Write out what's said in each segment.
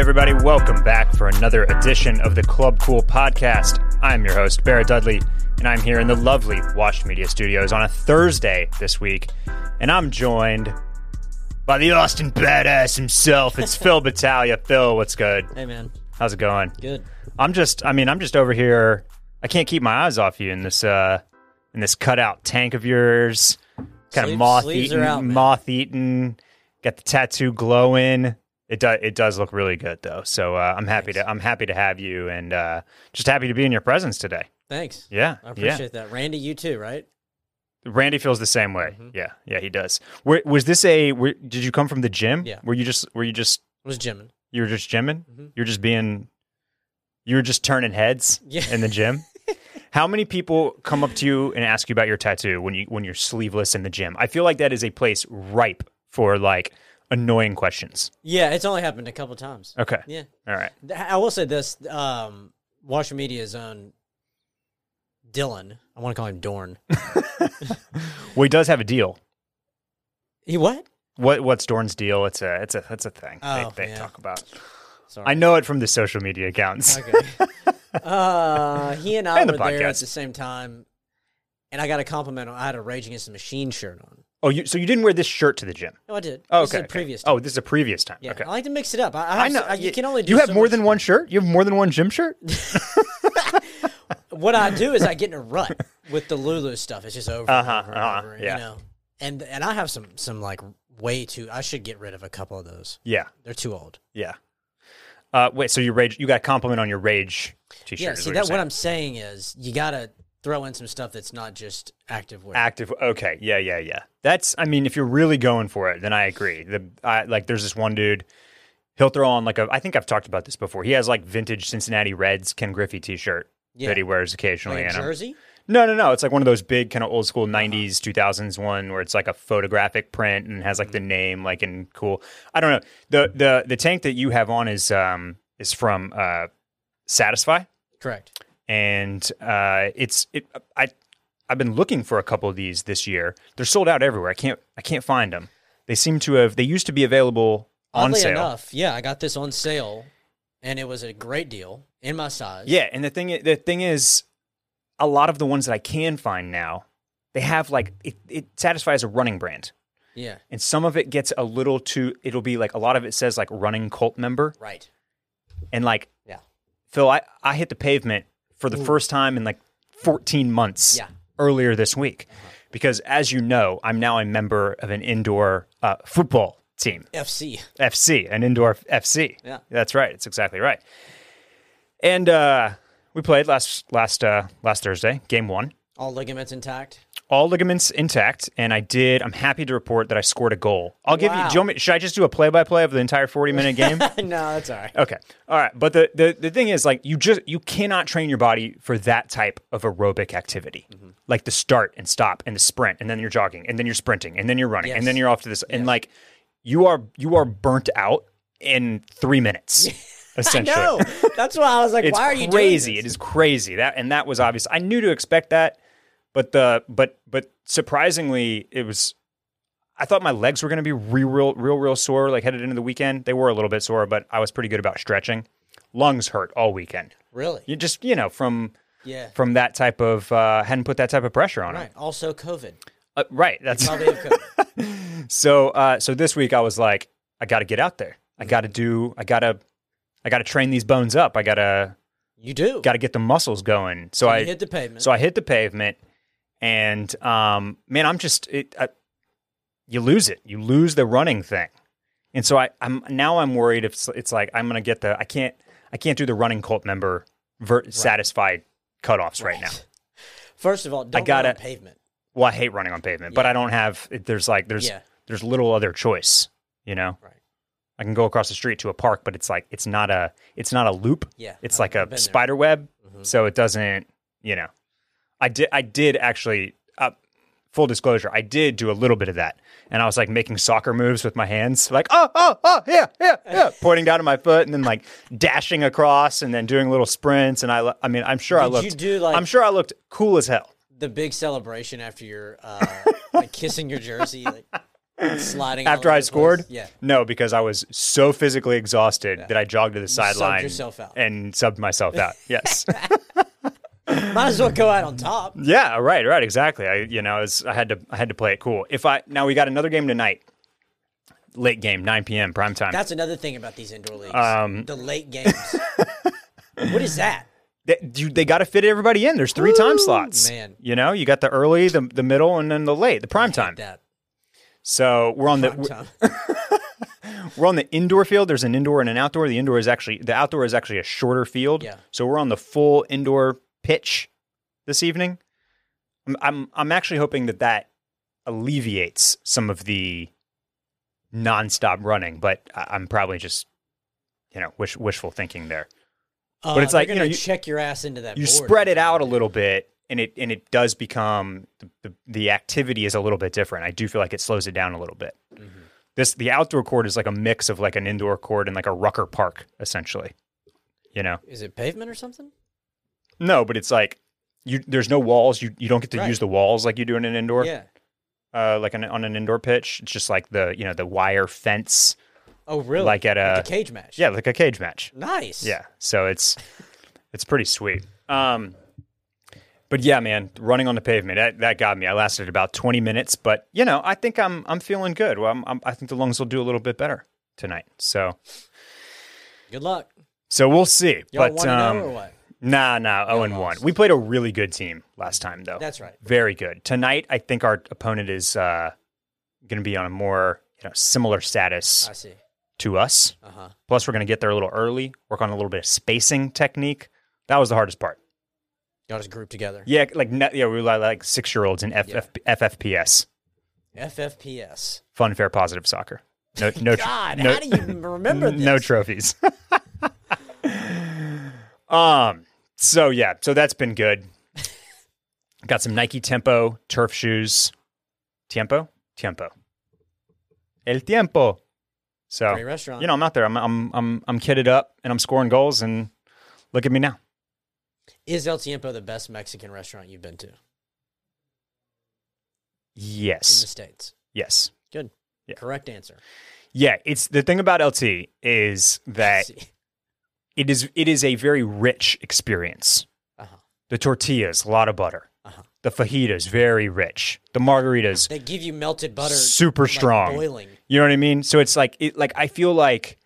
everybody. Welcome back for another edition of the Club Cool podcast. I'm your host, Barrett Dudley, and I'm here in the lovely Wash Media Studios on a Thursday this week. And I'm joined by the Austin badass himself. It's Phil Battaglia. Phil, what's good? Hey man, How's it going? good. I'm just I mean, I'm just over here. I can't keep my eyes off you in this uh in this cutout tank of yours. Kind of moth eaten, are out, man. moth eaten. Got the tattoo glowing. It does it does look really good though. So uh, I'm happy to I'm happy to have you and uh just happy to be in your presence today. Thanks. Yeah. I yeah. appreciate that. Randy, you too, right? Randy feels the same way. Mhm. Yeah. Yeah, he does. Where, was this a were, did you come from the gym? Yeah. Were you just were you just I was gymming. you were just gymming? Mhm. You're just being you were just turning heads Yeah. in the gym. How many people come up to you and ask you about your tattoo when you when you're sleeveless in the gym? I feel like that is a place ripe for like annoying questions. Yeah, it's only happened a couple times. Okay. Yeah, All right. I will say this: um, Washer Media's own Dylan. I want to call him Dorn. Well, he does have a deal. He what? What what's Dorn's deal? It's a it's a it's a thing Oh, they, they yeah. talk about. Sorry. I know it from the social media accounts. Okay. uh, he and I And the were there at the same time, and I got a compliment. on I had a Rage Against the Machine shirt on. Oh, you so you didn't wear this shirt to the gym? No, I did. Oh, This is okay. a okay. previous. Oh, this is a previous time. yeah. Okay. I like to mix it up. I, I, I know. I- you can only do. You have so more than one shirt. You have more than one gym shirt. what I do is I get in a rut with the Lulu stuff. It's just over Uh-huh, and over, and uh-huh, yeah. you know. And and I have some some like way too. I should get rid of a couple of those. Yeah. They're too old. Yeah. Uh, wait. So you rage? You got a compliment on your rage t-shirt? Yeah. See what that what I'm saying is you gotta throw in some stuff that's not just active wear. active okay yeah yeah yeah that's i mean if you're really going for it then i agree the I, like there's this one dude he'll throw on like a i think i've talked about this before he has like vintage cincinnati reds ken griffey t-shirt yeah. that he wears occasionally like a and I'm- jersey. no no no it's like one of those big kind of old school Uh-huh. 90s 2000s one where it's like a photographic print and has like Mm-hmm. the name like in cool i don't know the the the tank that you have on is um is from uh satisfy Correct. And uh, it's it. I I've been looking for a couple of these this year. They're sold out everywhere. I can't I can't find them. They seem to have. They used to be available on Oddly sale. enough, yeah, I got this on sale, and it was a great deal in my size. Yeah, and the thing the thing is, a lot of the ones that I can find now, they have like it, it satisfies a running brand, Yeah. and some of it gets a little too. It'll be like a lot of it says like running cult member, Right. and like Yeah. Phil, I I hit the pavement for the first time in like 14 months. Yeah. earlier this week because as you know i'm now a member of an indoor uh, football team FC. fc an indoor fc Yeah. that's right it's exactly right and uh, we played last last uh, last thursday game one All ligaments intact. All ligaments intact and i did i'm happy to report that i scored a goal i'll give you, do you want me, should i just do a play-by-play of the entire 40 minute game no, that's all right. Okay. All right. But the, the, the thing is, like, you just you cannot train your body for that type of aerobic activity. Mm-hmm. Like the start and stop and the sprint, and then you're jogging, and then you're sprinting, and then you're running, and then you're off to this. And like you are you are burnt out in three minutes. I Essentially. know. That's why I was like, why are you crazy. It is crazy. That and that was obvious. I knew to expect that, but the but but surprisingly, it was. I thought my legs were going to be real, real, real, real sore. Like headed into the weekend, they were a little bit sore, but I was pretty good about stretching. Lungs hurt all weekend. Really? You just you know from Yeah. from that type of uh, hadn't put that type of pressure on it. Right. Also, COVID. Uh, right. That's COVID. so. Uh, so this week I was like, I got to get out there. I got to do. I got to. I got to train these bones up. I gotta You do. got to get the muscles going. So You I hit the pavement. So I hit the pavement, and um, man, I'm just it. I, you lose it. You lose the running thing, and so I, I'm now I'm worried if it's, it's like I'm gonna get the I can't I can't do the running cult member ver- satisfied cutoffs right. now. First of all, don't gotta- on pavement. Well, I hate running on pavement, but I don't have. There's like there's Yeah. there's little other choice. You know, Right. I can go across the street to a park, but it's like it's not a it's not a loop. Yeah, it's I've- like a spider web, Mhm. so it doesn't. You know, I did I did actually. Uh, full disclosure, I did do a little bit of that, and I was like making soccer moves with my hands, like oh oh oh yeah yeah yeah, pointing down to my foot, and then like dashing across, and then doing little sprints. And I I mean I'm sure I looked do, like- I'm sure I looked cool as hell. The big celebration after your uh, like kissing your jersey. Like, sliding after I scored? place. Yeah. No, because I was so physically exhausted that I jogged to the sideline yourself out. and subbed myself out. Yes. Might as well go out on top. yeah, right, right, exactly. I you know, it's, I had to I had to play it cool. If I now we got another game tonight. Late game, 9 p.m. prime time. That's another thing about these indoor leagues. Um, the late games. what is that? they, they got to fit everybody in. There's three time slots. man. You know, you got the early, the the middle, and then the late, the prime time. That So we're on the prime time. we're on the indoor field. There's an indoor and an outdoor. The indoor is actually the outdoor is actually a shorter field. Yeah. So we're on the full indoor pitch this evening. I'm I'm, I'm actually hoping that that alleviates some of the nonstop running, but I'm probably just you know wish, wishful thinking there. Uh, it's like, you know, you- check your ass into that. You spread it out a little bit, and it and it does become the, the, the activity is a little bit different. I do feel like it slows it down a little bit. Mm-hmm. This the outdoor court is like a mix of like an indoor court and like a rucker park essentially. You know, Is it pavement or something? No, but it's like you. There's no walls. You you don't get to Right. use the walls like you do in an indoor. Yeah. Uh, like an, on an indoor pitch, it's just like the you know the wire fence, Oh, really? like at a a cage match. yeah, like a cage match. Nice. Yeah. So it's it's pretty sweet. Um but yeah, man, running on the pavement that, that got me. I lasted about 20 minutes, but you know, I think I'm I'm feeling good. Well, I'm, I'm, I think the lungs will do a little bit better tonight. So Good luck. so we'll see. Y'all but want to um, know or what? Nah, nah, 0 and 1. We played a really good team last time though. That's right. Very good. Tonight, I think our opponent is uh going to be on a more, you know, similar status I see. to us. Uh huh. Plus, we're going to get there a little early, work on a little bit of spacing technique. That was the hardest part. Y'all just group together. Yeah, like yeah, we were like, like six year olds in FF- Yeah. FFPS, FFPS. fun, fair, positive soccer. No, no, God, no, how do you remember this? no trophies. um. So yeah, so that's been good. Got some Nike Tempo turf shoes. Tiempo, Tiempo, El Tiempo. So Great restaurant. you know, I'm out there. I'm I'm I'm I'm kitted up and I'm scoring goals and look at me now. Is El Tiempo the best Mexican restaurant you've been to in the Yes, states? yes, Good. Yeah. Correct answer. yeah. It's the thing about LT is that See. It is it is a very rich experience. Uh-huh. The tortillas, a lot of butter. Uh-huh. The fajitas, very rich. The margaritas, They give you melted butter, super like, strong. boiling. You know what I mean? So it's like it like I feel like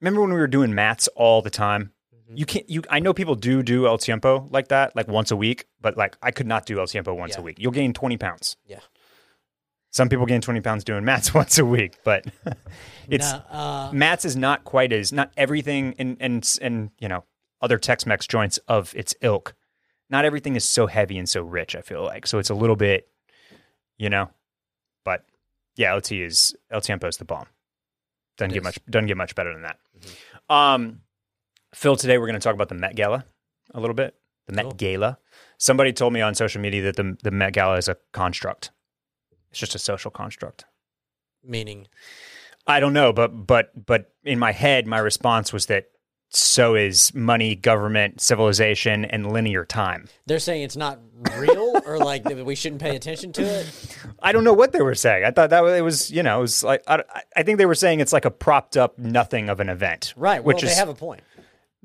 remember when we were doing Matt's all the time? Mm-hmm. You can't you I know people do do El Tiempo like that, like once a week, but like I could not do El Tiempo once Yeah. a week. You'll gain 20 pounds. Yeah. Some people gain 20 pounds doing Matt's once a week, but it's No, uh, Matt's is not quite as not everything and and and you know other Tex-Mex joints of its ilk. Not everything is so heavy and so rich. I feel like so it's a little bit, you know, but yeah, LT is El is the bomb. Doesn't get much doesn't get much better than that. Um, Phil, today we're going to talk about the Met Gala a little bit. The Met Cool. Gala. Somebody told me on social media that the the Met Gala is a construct. It's just a social construct. meaning I don't know, but but but in my head, my response was that so is money, government, civilization, and linear time. they're saying it's not real, or like we shouldn't pay attention to it. I don't know what they were saying. I thought that it was, you know, it was like I, I think they were saying it's like a propped up nothing of an event, Right. Well, Which they is have a point.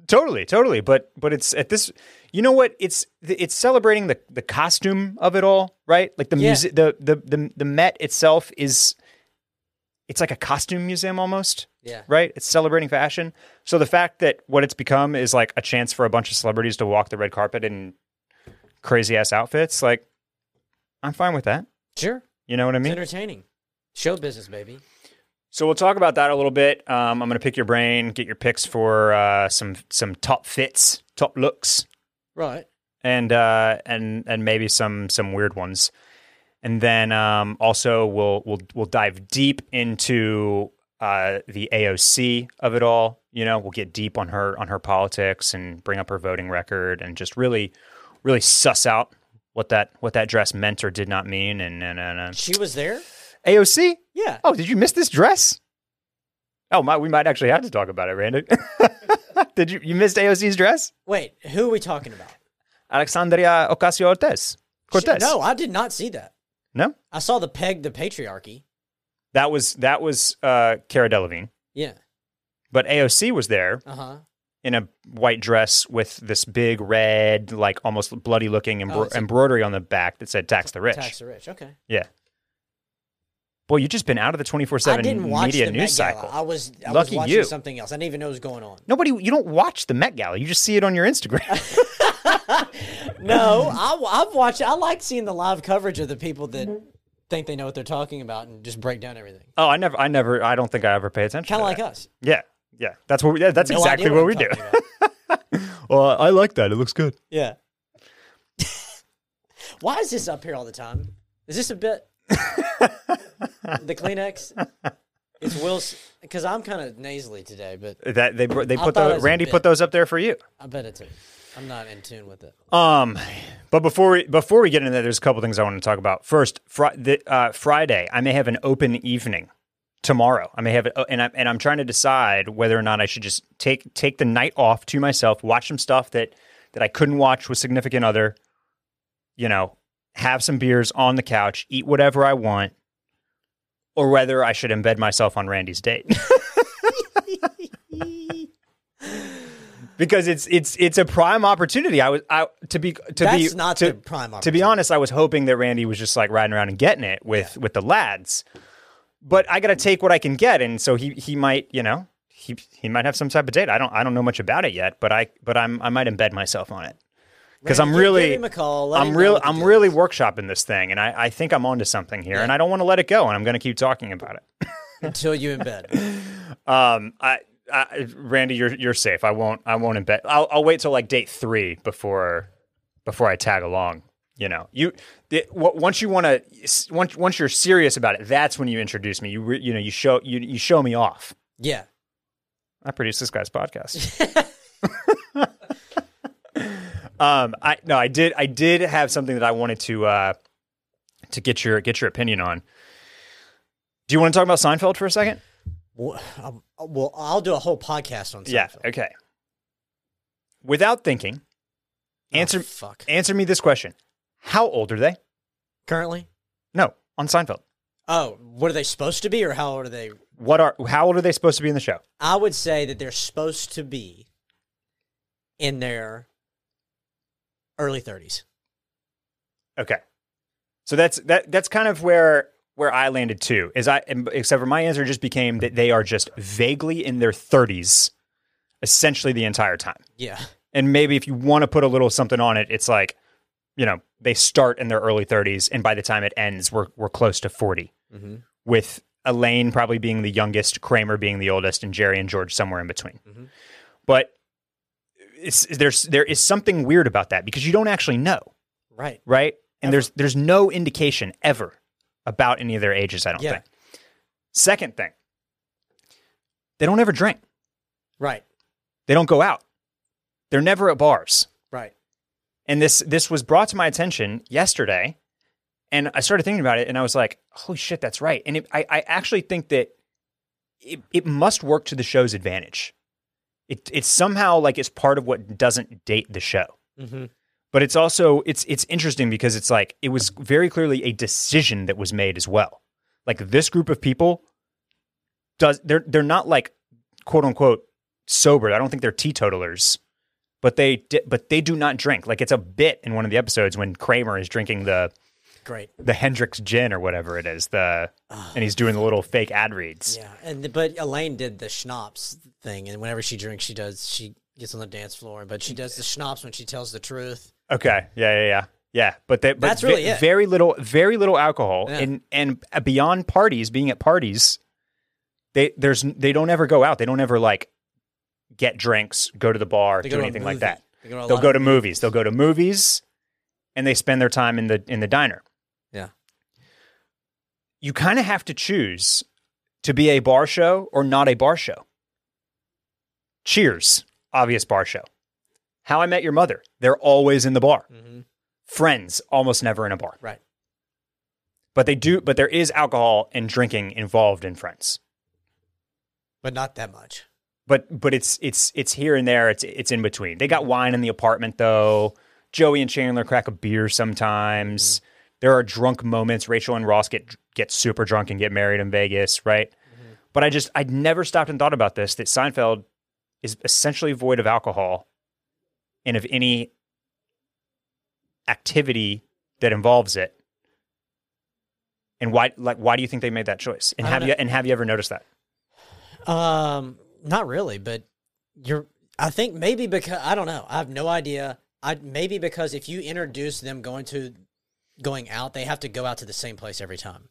Totally, totally. But but it's at this, you know what? It's it's celebrating the the costume of it all, right? Like the Yeah. music, the, the the the Met itself is, it's like a costume museum almost. Yeah. right? It's celebrating fashion. So the fact that what it's become is like a chance for a bunch of celebrities to walk the red carpet in crazy ass outfits, like I'm fine with that. Sure. You know what I It's mean? entertaining. Show business, baby. So we'll talk about that a little bit. Um, I'm going to pick your brain, get your picks for uh, some some top fits, top looks, Right. and uh, and and maybe some some weird ones. And then um, also we'll we'll we'll dive deep into uh, the AOC of it all. You know, we'll get deep on her on her politics and bring up her voting record and just really really suss out what that what that dress meant or did not mean. And and, and uh, She was there. AOC. Yeah. Oh, did you miss this dress? Oh, my, we might actually have to talk about it, Randy. did you you missed AOC's dress? Wait, who are we talking about? Alexandria Ocasio Cortez. Cortez. No, I did not see that. No? I saw the peg the patriarchy. That was that was uh, Cara Delevingne, Yeah. but AOC was there Uh huh. in a white dress with this big red, like almost bloody looking embro- Oh, embroidery on the back that said "Tax the Rich." Tax the rich. Okay. Yeah. Boy, you've just been out of the twenty four seven media news cycle. I was I Lucky was watching you. something else. I didn't even know what was going on. Nobody, you don't watch the Met Gala. You just see it on your Instagram. No, I, I've watched. I like seeing the live coverage of the people that think they know what they're talking about and just break down everything. oh, I never, I never, I don't think I ever pay attention. Kind of like that. us. Yeah, yeah. That's what. We, yeah, that's No exactly idea what, we do. Well, I like that. It looks good. Yeah. Why is this up here all the time? Is this a bit? The Kleenex. It's Will's because I'm kind of nasally today, but That they they put the Randy put those up there for you. I bet it's. A, I'm not in tune with it. Um, but before we before we get into that, there's a couple things I want to talk about. First, fri- the, uh, Friday, I may have an open evening tomorrow. I may have it, and I'm and I'm trying to decide whether or not I should just take take the night off to myself, watch some stuff that that I couldn't watch with significant other. You know, have some beers on the couch, eat whatever I want, or whether I should embed myself on Randy's date. because it's it's it's a prime opportunity. I was I to be to That's be not to, the prime. to be honest, I was hoping that Randy was just like riding around and getting it with with the lads. But I got to take what I can get, and so he he might you know he he might have some type of date. I don't I don't know much about it yet, but I but I'm I might embed myself on it because I'm really give him a call. I'm know real what the I'm really workshopping this thing, and I I think I'm onto something here, Yeah. and I don't want to let it go, and I'm going to keep talking about it. until you in bed. Um, I, I, Randy, you're you're safe. I won't I won't embed. I'll I'll wait till like date three before before I tag along. You know, you the, w- once you want to once once you're serious about it, that's when you introduce me. You re, you know you show you you show me off. Yeah. I produce this guy's podcast. um, I no, I did I did have something that I wanted to uh to get your get your opinion on. Do you want to talk about Seinfeld for a second? Well, um, well, I'll do a whole podcast on Seinfeld. Yeah. Okay. Without thinking, Oh, answer fuck. answer me this question: How old are they? Currently. No, on Seinfeld. Oh, what are they supposed to be, or how old are they? What are how old are they supposed to be in the show? I would say that they're supposed to be in their early thirties. Okay, so that's that that's kind of where where I landed too. Is I except for my answer just became that they are just vaguely in their thirties, essentially the entire time. Yeah. And maybe if you want to put a little something on it, it's like, you know, they start in their early 30s, and by the time it ends, we're we're close to 40. Mm-hmm. with Elaine probably being the youngest, Kramer being the oldest, and Jerry and George somewhere in between. Mhm. But there's there is something weird about that because you don't actually know, Right. right? And Ever. there's there's no indication ever about any of their ages. I don't Yeah. think. Second thing, they don't ever drink. Right. They don't go out. They're never at bars. Right. And this this was brought to my attention yesterday, and I started thinking about it, and I was like, "Holy shit, that's right!" And it, I I actually think that it it must work to the show's advantage. It it's somehow like it's part of what doesn't date the show, Mm-hmm. but it's also it's it's interesting because it's like it was very clearly a decision that was made as well. Like this group of people does they're they're not like quote unquote sober. I don't think they're teetotalers but they di- but they do not drink. Like it's a bit in one of the episodes when Kramer is drinking the Great. the Hendrix gin or whatever it is, the and he's doing the little fake ad reads. Yeah. And but Elaine did the schnapps thing, and whenever she drinks, she does she gets on the dance floor, but she does the schnapps when she tells the truth. Okay, yeah, yeah, yeah, yeah. But, they, but That's really it. very little, very little alcohol, Yeah. and and uh, beyond parties, being at parties, they there's they don't ever go out. They don't ever like get drinks, go to the bar, do go to a anything like that. They go to They'll go to movies. They'll go to movies, and they spend their time in the in the diner. You kind of have to choose to be a bar show or not a bar show. Cheers, obvious bar show. How I Met Your Mother, they're always in the bar. Mhm. Friends, almost never in a bar. Right. But they do but there is alcohol and drinking involved in Friends. But not that much. But but it's it's it's here and there, it's it's in between. They got wine in the apartment though. Joey and Chandler crack a beer sometimes. There are drunk moments. Rachel and Ross get get super drunk and get married in Vegas, right? But I just I'd never stopped and thought about this that Seinfeld is essentially void of alcohol and of any activity that involves it. And why like why do you think they made that choice? And have don't you and have you ever noticed that? Um, not really, but you're. I think maybe because I don't know. I have no idea. I maybe because if you introduce them going to going out, they have to go out to the same place every time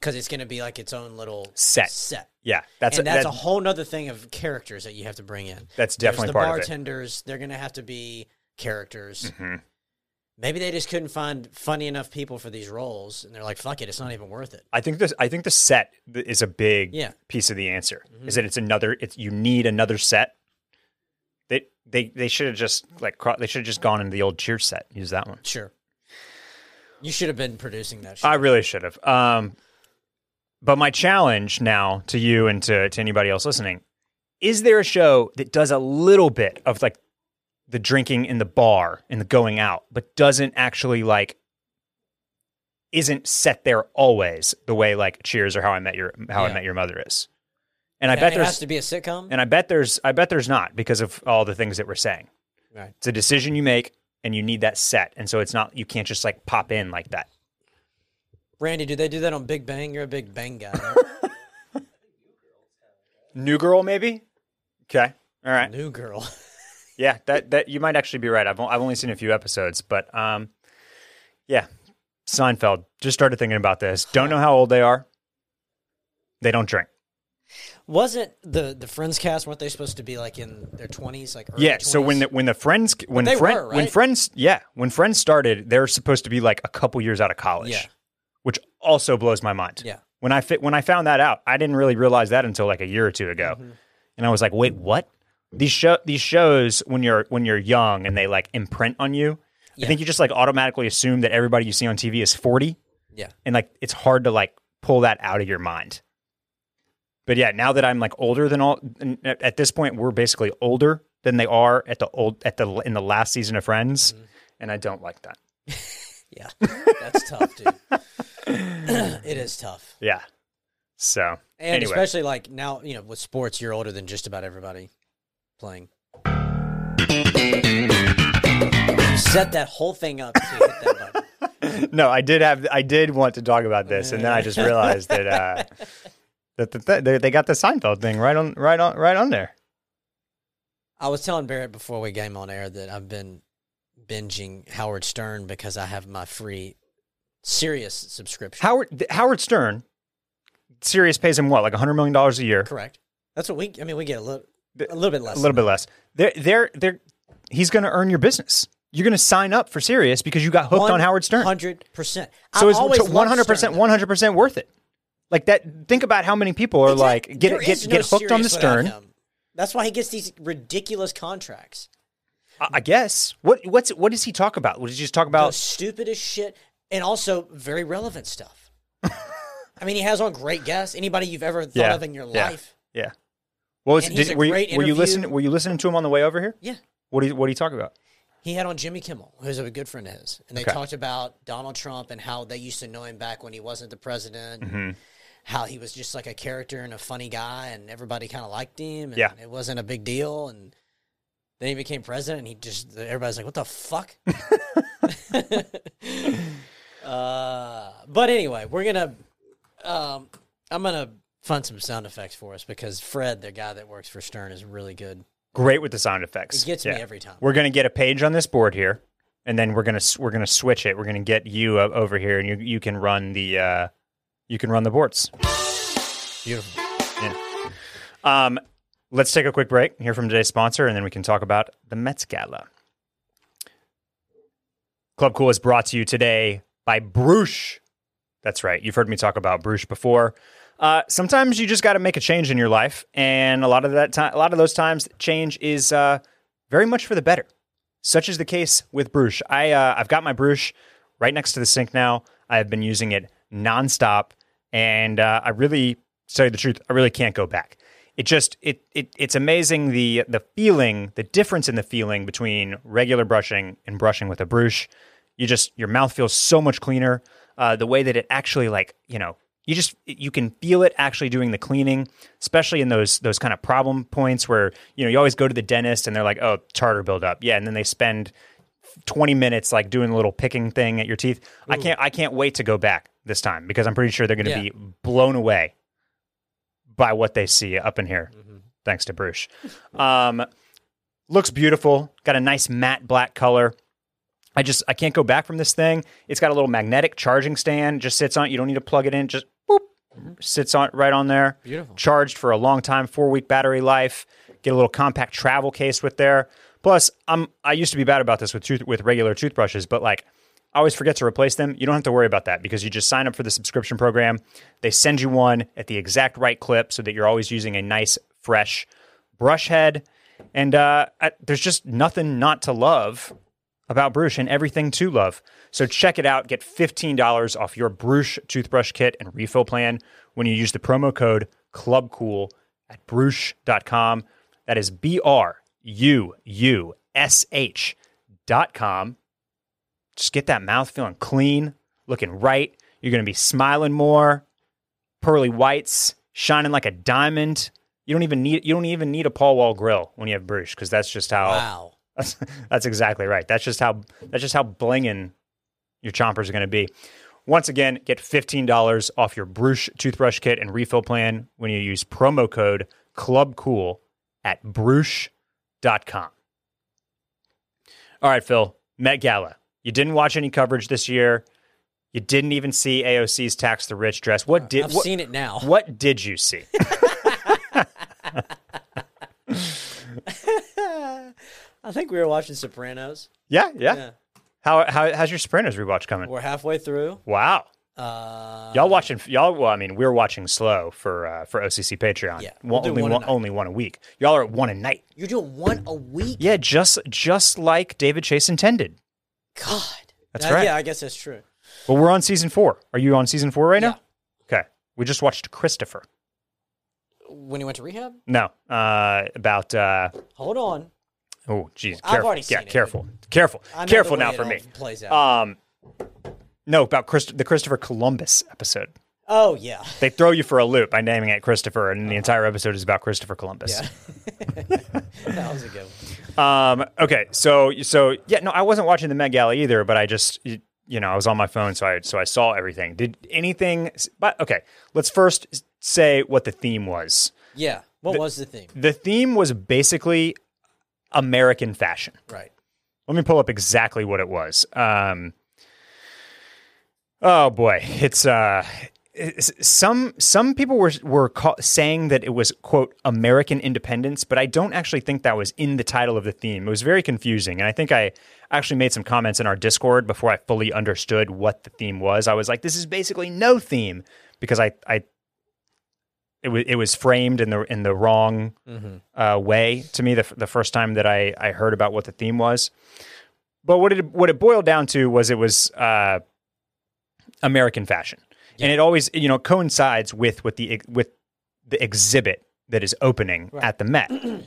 because it's going to be like its own little Set. Set. Yeah, that's and that's that- a whole nother thing of characters that you have to bring in. That's There's definitely the part of it. bartenders. They're going to have to be characters. Mhm. Maybe they just couldn't find funny enough people for these roles, and they're like, "Fuck it, it's not even worth it." I think this. I think the set is a big Yeah. Mm-hmm. piece of the answer. Is that it's another? It's you need another set. They they they should have just like they should have just gone into the old Cheers set. Use that one. Sure. You should have been producing that. I really should have. Um, but my challenge now to you and to to anybody else listening is there a show that does a little bit of like the drinking in the bar and the going out, but doesn't actually like isn't set there always the way like Cheers or How I Met Your How I Met Your Mother is. And I And bet it there's has to be a sitcom. and I bet there's I bet there's not because of all the things that we're saying. Right. It's a decision you make and you need that set. And so it's not you can't just like pop in like that. Randy, do they do that on Big Bang? You're a Big Bang guy. Right? New Girl maybe? Okay. All right. New girl. Yeah, that that you might actually be right. I've I've only seen a few episodes, but um yeah. Seinfeld. Just started thinking about this. Don't know how old they are. They don't drink. Wasn't the the Friends cast? weren't they supposed to be like in their twenties? Like early Yeah, so when the when the friends when friend were, when friends yeah, when friends started, they're supposed to be like a couple years out of college. Yeah. Which also blows my mind. Yeah. When I fit when I found that out, I didn't really realize that until like a year or two ago. Mm-hmm. And I was like, "Wait, what?" These show these shows when you're when you're young and they like imprint on you. Yeah. I think you just like automatically assume that everybody you see on TV is 40 yeah, and like it's hard to like pull that out of your mind. But yeah, now that I'm like older than all at at this point we're basically older than they are at the old at the in the last season of Friends Mm-hmm. and I don't like that. yeah, that's tough, dude. it is tough, Yeah. So, and anyway. especially like now, you know, with sports, you're older than just about everybody playing. Set that whole thing up to hit that button. no, I did have I did want to talk about this and then I just realized that uh that the, th- they, they got the Seinfeld thing right on right on right on there. I was telling Barrett before we came on air that I've been binging Howard Stern because I have my free Sirius subscription. Howard Howard Stern Sirius pays him what like 100 million dollars a year. Correct. That's what we. I mean, we get a little, a little bit less. a little bit less. They're they're they're he's going to earn your business. You're going to sign up for Sirius because you got hooked on Howard Stern. Hundred percent. So it's one hundred percent, one hundred percent worth it. Like that. Think about how many people are like get get get hooked on the Stern. That's why he gets these ridiculous contracts. I, guess. What what's what does he talk about? What did he just talk The about? stupidest shit, and also very relevant stuff. I mean, he has on great guests. Anybody you've ever thought Yeah, of in your yeah. life? Yeah. What was did, were, you, were you listening? Were you listening to him on the way over here? Yeah. What do you, what do you talk about? He had on Jimmy Kimmel, who's a good friend of his, and they Okay. talked about Donald Trump and how they used to know him back when he wasn't the president. Mm-hmm. How he was just like a character and a funny guy, and everybody kind of liked him. And Yeah. it wasn't a big deal. And then he became president, and he just everybody's like, "What the fuck?" uh, but anyway, we're gonna. Um, I'm gonna find some sound effects for us because Fred, the guy that works for Stern, is really good. Great with the sound effects. It gets me every time. We're gonna get a page on this board here, and then we're gonna we're gonna switch it. We're gonna get you over here, and you you can run the uh, you can run the boards. Beautiful. Yeah. Um, let's take a quick break, hear from today's sponsor, and then we can talk about the Mets Gala. Club Cool is brought to you today by Bruush. That's right. You've heard me talk about Bruush before. Uh, sometimes you just got to make a change in your life, and a lot of that time, a lot of those times, change is uh, very much for the better. Such is the case with Bruush. I uh, I've got my Bruush right next to the sink now. I have been using it nonstop, and uh, I really, to tell you the truth, I really can't go back. It just it it it's amazing the the feeling, the difference in the feeling between regular brushing and brushing with a Bruush. You just your mouth feels so much cleaner. Uh, the way that it actually like you know you just you can feel it actually doing the cleaning, especially in those those kind of problem points where you know you always go to the dentist and they're like, oh, tartar buildup, yeah, and then they spend 20 minutes like doing a little picking thing at your teeth. I can't I can't wait to go back this time because I'm pretty sure they're going to Yeah. be blown away by what they see up in here. Thanks to Bruush. Um, looks beautiful. Got a nice matte black color. I just I can't go back from this thing. It's got a little magnetic charging stand. Just sits on. it. You don't need to plug it in. Just boop, sits on right on there. Beautiful. Charged for a long time. Four week battery life. Get a little compact travel case with there. Plus, I'm I used to be bad about this with tooth, with regular toothbrushes, but like Always forget to replace them. You don't have to worry about that because you just sign up for the subscription program. They send you one at the exact right clip so that you're always using a nice, fresh brush head. And uh, I, there's just nothing not to love about Bruush and everything to love. So check it out. Get $15 off your Bruush toothbrush kit and refill plan when you use the promo code CLUBCOOL at Bruush.com. That is B R U U S H dot com. Just get that mouth feeling clean, looking right. You're going to be smiling more, pearly whites, shining like a diamond. You don't even need you don't even need a Paul Wall grill when you have Bruush because that's just how Wow. that's, that's exactly right. That's just how that's just how blinging your chompers are going to be. Once again, get fifteen dollars off your Bruush toothbrush kit and refill plan when you use promo code ClubCool at Bruush.com. All right, Phil. Met Gala. You didn't watch any coverage this year. You didn't even see AOC's tax the rich dress. What did I've what, seen it now. what did you see? I think we were watching Sopranos. yeah, yeah. Yeah. How, how how's your Sopranos rewatch coming? We're halfway through. Wow. Uh, Y'all watching y'all? Well, I mean, we're watching slow for uh, for OCC Patreon. Yeah, we'll only one one, only one a week. Y'all are at one a night. you're doing one a week. Yeah, just just like David Chase intended. God. That's Uh, right. Yeah, I guess that's true. Well, we're on season four. Are you on season four right Yeah. now? Okay, we just watched Christopher. When he went to rehab? No, uh, about uh, Hold on. oh, geez, I've careful. already yeah, seen it. careful, careful, careful now for me. Plays out. Um, no, about Christ- the Christopher Columbus episode. Oh yeah. They throw you for a loop by naming it Christopher, and the entire episode is about Christopher Columbus. Yeah. that was a good one. Um, okay, so so yeah, no, I wasn't watching the Met Gala either, but I just you know I was on my phone, so I so I saw everything. Did anything? But okay, let's first say what the theme was. Yeah. What was the theme? The theme was basically American fashion. Right. Let me pull up exactly what it was. Um, oh boy, it's uh, some some people were were ca- saying that it was quote American independence, but I don't actually think that was in the title of the theme. It was very confusing, and I think I actually made some comments in our Discord before I fully understood what the theme was. I was like, "This is basically no theme," because I I it was it was framed in the in the wrong uh, way to me the, the first time that I, I heard about what the theme was. But what it what it boiled down to was it was uh, American fashion, and it always you know coincides with with the with the exhibit that is opening at the Met.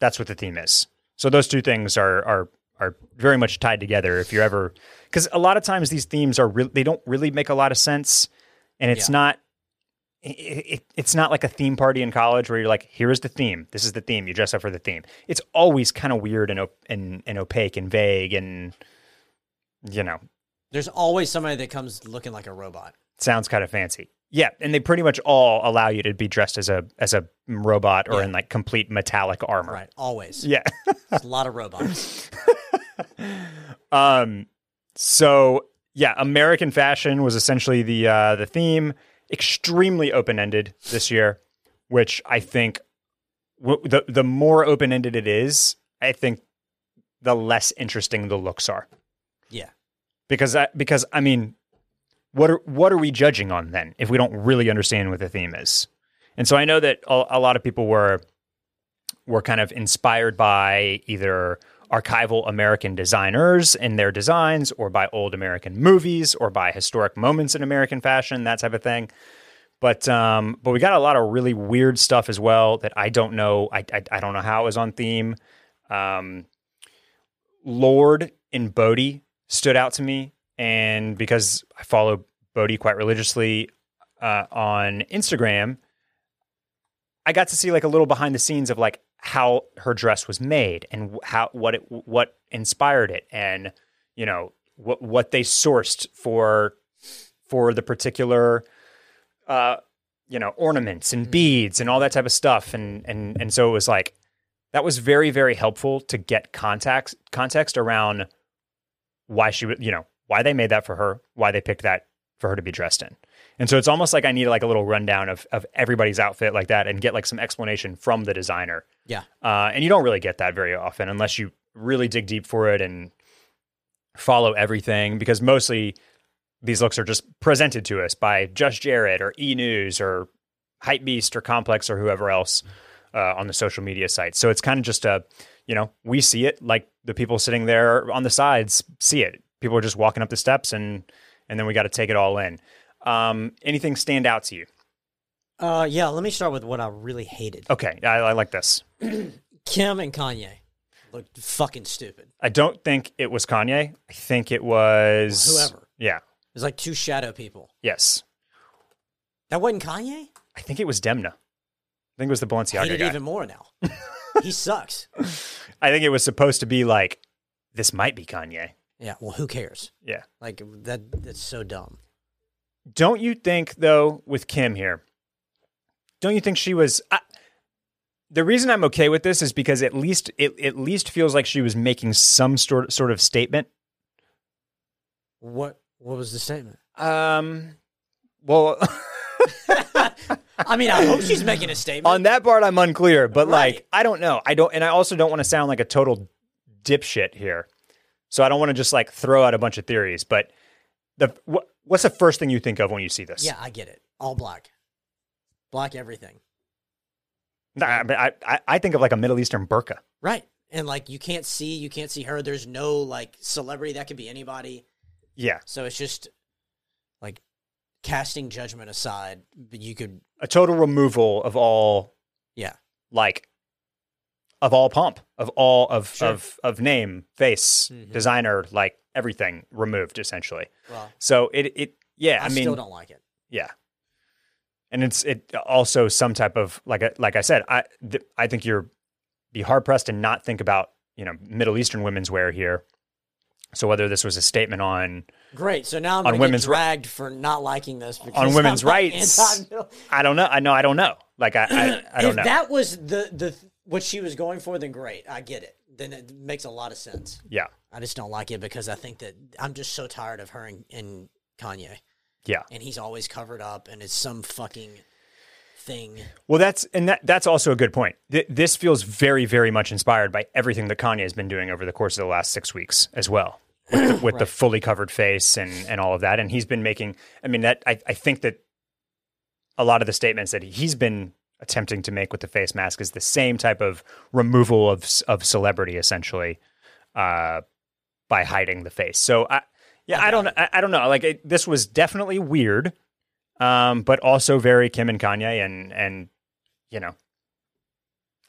That's what the theme is. So those two things are are are very much tied together. If you're ever because a lot of times these themes are real they don't really make a lot of sense, and it's Yeah. not it, it, it's not like a theme party in college where you're like, here is the theme. This is the theme. You dress up for the theme. It's always kind of weird and, op- and and opaque and vague and you know There's always somebody that comes looking like a robot. sounds kind of fancy. Yeah, and they pretty much all allow you to be dressed as a as a robot or Yeah. in like complete metallic armor. Right. Always. Yeah. There's a lot of robots. Um, so yeah, American fashion was essentially the uh, the theme. Extremely open ended this year, which I think w- the the more open ended it is, I think the less interesting the looks are. Yeah. Because I because I mean, what are what are we judging on then if we don't really understand what the theme is? And so I know that a, a lot of people were were kind of inspired by either archival American designers and their designs, or by old American movies, or by historic moments in American fashion, that type of thing. But um, but we got a lot of really weird stuff as well that I don't know. I I, I don't know how it was on theme. Um, Lorde and Bode stood out to me, and because I follow Bode quite religiously, uh, on Instagram, I got to see like a little behind the scenes of like how her dress was made and how what it what inspired it and you know what what they sourced for for the particular uh you know ornaments and beads and all that type of stuff. And and and so it was like that was very very helpful to get context context around why she would you know why they made that for her why they picked that for her to be dressed in and so it's almost like i need like a little rundown of of everybody's outfit like that and get like some explanation from the designer Yeah. uh, and you don't really get that very often unless you really dig deep for it and follow everything because mostly these looks are just presented to us by Just Jared or E News or Hypebeast or Complex or whoever else uh, on the social media sites. So it's kind of just a, you know, we see it like the people sitting there on the sides see it. People are just walking up the steps and and then we got to take it all in. Um, anything stand out to you? Uh, yeah. Let me start with what I really hated. Okay, I, I like this. Kim and Kanye looked fucking stupid. I don't think it was Kanye. I think it was Whoever. Yeah. It was like two shadow people. Yes. That wasn't Kanye. I think it was Demna. I think it was the I hate it guy. even more now. he sucks. I think it was supposed to be like, this might be Kanye. Yeah. Well, who cares? Yeah. Like that. That's so dumb. Don't you think, though, with Kim here, don't you think she was. I, the reason I'm okay with this is because at least it at least feels like she was making some sort sort of statement. What? What was the statement? Um, well, I mean, I hope she's making a statement. on that part, I'm unclear, but Right. like, I don't know. I don't, and I also don't want to sound like a total dipshit here. So I don't want to just like throw out a bunch of theories. But the what, what's the first thing you think of when you see this? yeah, I get it. All black, black everything. Nah, I, I, I think of like a Middle Eastern burqa. Right. And like you can't see, you can't see her. There's no like celebrity that could be anybody. Yeah, So it's just like casting judgment aside, but you could, a total removal of all yeah, like of all pomp, of all of Sure. of of name, face, Mhm. designer, like everything removed essentially. well, So it it yeah, I, I, mean still don't like it. Yeah, and it's it also some type of like I- like I said, I th- I think you're be hard pressed to not think about you know Middle Eastern women's wear here. So whether this was a statement on Great. So now I'm On going to get women's ri- for not liking this because On women's I'm rights. I don't know, I know I don't know, like I I, I don't if know. that was the the what she was going for, then great. I get it. Then it makes a lot of sense. yeah, I just don't like it because I think that I'm just so tired of her and, and Kanye, yeah. and he's always covered up, and it's some fucking thing. Well, that's and that that's also a good point. Th- this feels very, very much inspired by everything that Kanye has been doing over the course of the last six weeks as well, with, the, with the fully covered face and and all of that. And he's been making. I mean, that I, I think that a lot of the statements that he's been attempting to make with the face mask is the same type of removal of of celebrity, essentially, uh, by hiding the face. So I. Yeah, I don't. I, I don't know. Like it, this was definitely weird, um, but also very Kim and Kanye, and and you know,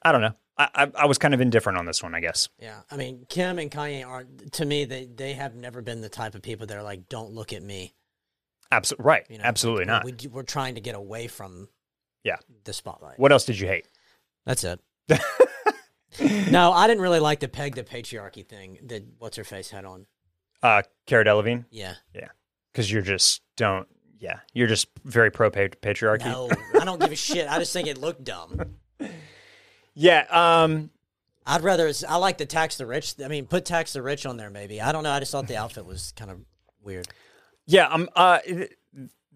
I don't know. I, I I was kind of indifferent on this one, I guess. Yeah, I mean, Kim and Kanye are to me they they have never been the type of people that are like, "Don't look at me." Absolutely right. You know, Absolutely not. We, we're trying to get away from Yeah. the spotlight. What else did you hate? That's it. no, I didn't really like the peg the patriarchy thing that what's her face had on. Uh, Cara Delevingne, Yeah, Yeah, because you're just don't. Yeah, you're just very pro patriarchy. no, I don't give a shit. I just think it looked dumb. Yeah. Um. I'd rather. I like the tax the rich. I mean, put tax the rich on there. Maybe I don't know. I just thought the outfit was kind of weird. Yeah. Um. Uh.